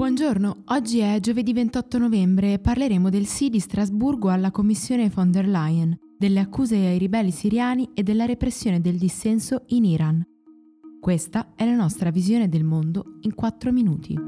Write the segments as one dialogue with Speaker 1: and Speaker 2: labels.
Speaker 1: Buongiorno, oggi è giovedì 28 novembre e parleremo del sì di Strasburgo alla Commissione von der Leyen, delle accuse ai ribelli siriani e della repressione del dissenso in Iran. Questa è la nostra visione del mondo in 4 minuti.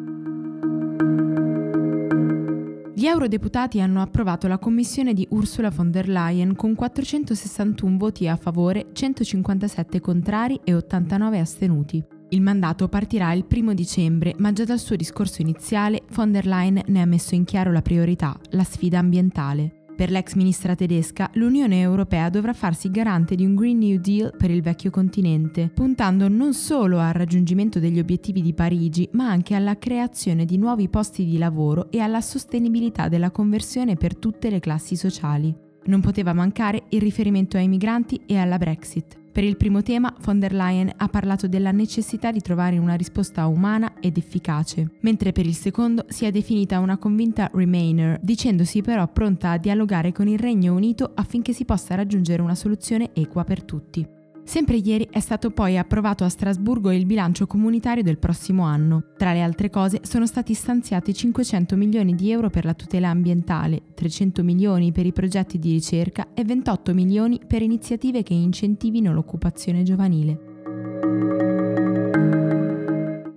Speaker 1: Gli eurodeputati hanno approvato la commissione di Ursula von der Leyen con 461 voti a favore, 157 contrari e 89 astenuti. Il mandato partirà il primo dicembre, ma già dal suo discorso iniziale von der Leyen ne ha messo in chiaro la priorità, la sfida ambientale. Per l'ex ministra tedesca, l'Unione Europea dovrà farsi garante di un Green New Deal per il vecchio continente, puntando non solo al raggiungimento degli obiettivi di Parigi, ma anche alla creazione di nuovi posti di lavoro e alla sostenibilità della conversione per tutte le classi sociali. Non poteva mancare il riferimento ai migranti e alla Brexit. Per il primo tema, von der Leyen ha parlato della necessità di trovare una risposta umana ed efficace, mentre per il secondo si è definita una convinta Remainer, dicendosi però pronta a dialogare con il Regno Unito affinché si possa raggiungere una soluzione equa per tutti. Sempre ieri è stato poi approvato a Strasburgo il bilancio comunitario del prossimo anno. Tra le altre cose sono stati stanziati 500 milioni di euro per la tutela ambientale, 300 milioni per i progetti di ricerca e 28 milioni per iniziative che incentivino l'occupazione giovanile.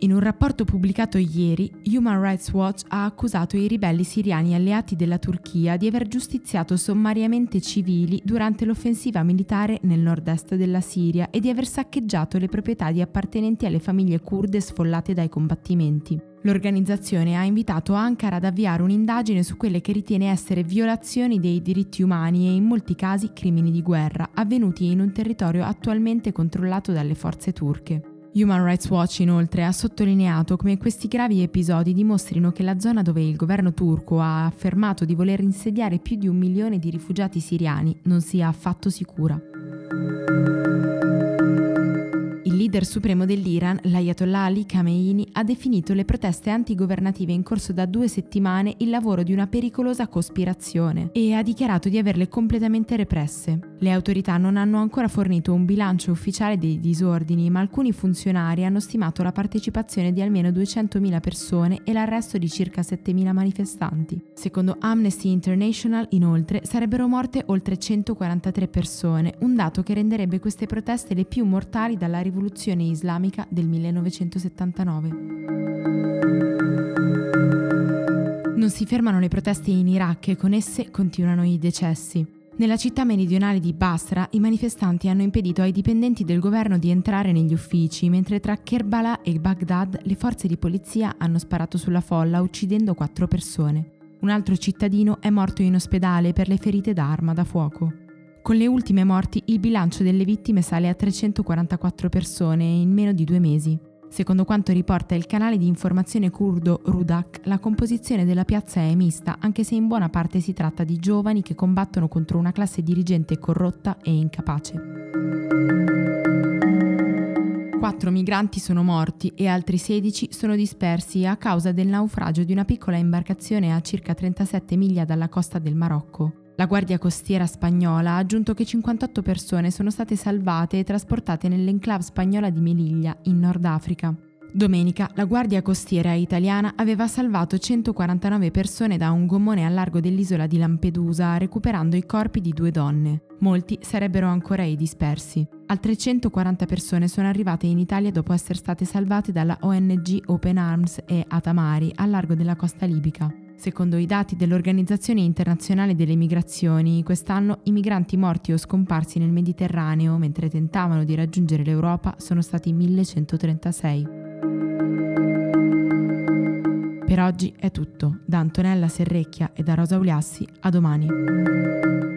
Speaker 1: In un rapporto pubblicato ieri, Human Rights Watch ha accusato i ribelli siriani alleati della Turchia di aver giustiziato sommariamente civili durante l'offensiva militare nel nord-est della Siria e di aver saccheggiato le proprietà di appartenenti alle famiglie kurde sfollate dai combattimenti. L'organizzazione ha invitato Ankara ad avviare un'indagine su quelle che ritiene essere violazioni dei diritti umani e in molti casi crimini di guerra avvenuti in un territorio attualmente controllato dalle forze turche. Human Rights Watch inoltre ha sottolineato come questi gravi episodi dimostrino che la zona dove il governo turco ha affermato di voler insediare più di un milione di rifugiati siriani non sia affatto sicura. Leader supremo dell'Iran, l'Ayatollah Ali Khamenei, ha definito le proteste antigovernative in corso da due settimane il lavoro di una pericolosa cospirazione e ha dichiarato di averle completamente represse. Le autorità non hanno ancora fornito un bilancio ufficiale dei disordini, ma alcuni funzionari hanno stimato la partecipazione di almeno 200.000 persone e l'arresto di circa 7.000 manifestanti. Secondo Amnesty International, inoltre, sarebbero morte oltre 143 persone, un dato che renderebbe queste proteste le più mortali dalla rivoluzione rivoluzione islamica del 1979. Non si fermano le proteste in Iraq e con esse continuano i decessi. Nella città meridionale di Basra i manifestanti hanno impedito ai dipendenti del governo di entrare negli uffici, mentre tra Kerbala e Baghdad le forze di polizia hanno sparato sulla folla uccidendo quattro persone. Un altro cittadino è morto in ospedale per le ferite da arma da fuoco. Con le ultime morti il bilancio delle vittime sale a 344 persone in meno di due mesi. Secondo quanto riporta il canale di informazione curdo Rudak, la composizione della piazza è mista, anche se in buona parte si tratta di giovani che combattono contro una classe dirigente corrotta e incapace. Quattro migranti sono morti e altri 16 sono dispersi a causa del naufragio di una piccola imbarcazione a circa 37 miglia dalla costa del Marocco. La Guardia Costiera spagnola ha aggiunto che 58 persone sono state salvate e trasportate nell'enclave spagnola di Melilla, in Nord Africa. Domenica la Guardia Costiera italiana aveva salvato 149 persone da un gommone a largo dell'isola di Lampedusa, recuperando i corpi di due donne. Molti sarebbero ancora i dispersi. Altre 140 persone sono arrivate in Italia dopo essere state salvate dalla ONG Open Arms e Atamari, a largo della costa libica. Secondo i dati dell'Organizzazione internazionale delle migrazioni, quest'anno i migranti morti o scomparsi nel Mediterraneo mentre tentavano di raggiungere l'Europa sono stati 1136. Per oggi è tutto. Da Antonella Serrecchia e da Rosa Uliassi, a domani.